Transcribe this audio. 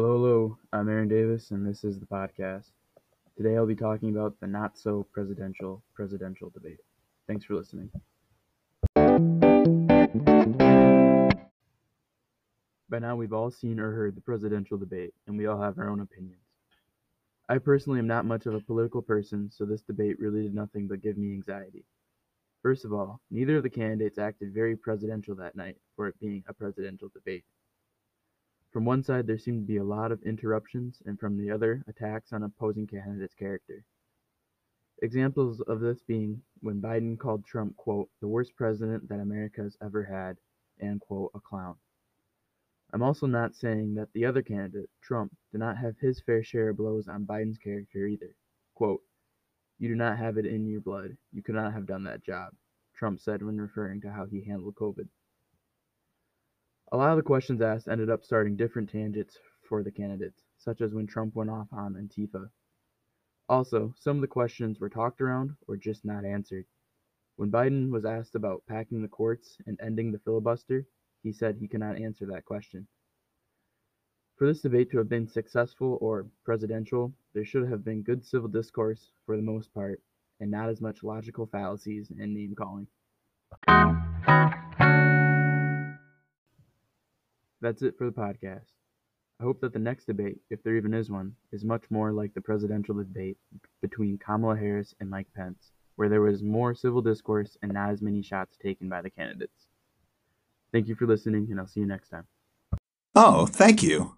Lewis, and this is the podcast. Today I'll be talking about the not so presidential presidential debate. Thanks for listening. By now, we've all seen or heard the presidential debate, and we all have our own opinions. I personally am not much of a political person, so this debate really did nothing but give me anxiety. First of all, neither of the candidates acted very presidential that night for it being a presidential debate. From one side there seemed to be a lot of interruptions, and from the other attacks on opposing candidates' character. Examples of this being when Biden called Trump, quote, the worst president that America has ever had, and, quote, a clown. I'm also not saying that the other candidate, Trump, did not have his fair share of blows on Biden's character either. Quote, you do not have it in your blood. You could not have done that job, Trump said when referring to how he handled COVID. A lot of the questions asked ended up starting different tangents for the candidates, such as when Trump went off on Antifa. Also, some of the questions were talked around or just not answered. When Biden was asked about packing the courts and ending the filibuster, he said he could not answer that question. For this debate to have been successful or presidential, there should have been good civil discourse for the most part, and not as much logical fallacies and name calling. That's it for the podcast. I hope that the next debate, if there even is one, is much more like the presidential debate between Kamala Harris and Mike Pence, where there was more civil discourse and not as many shots taken by the candidates. Thank you for listening, and I'll see you next time. Oh, thank you.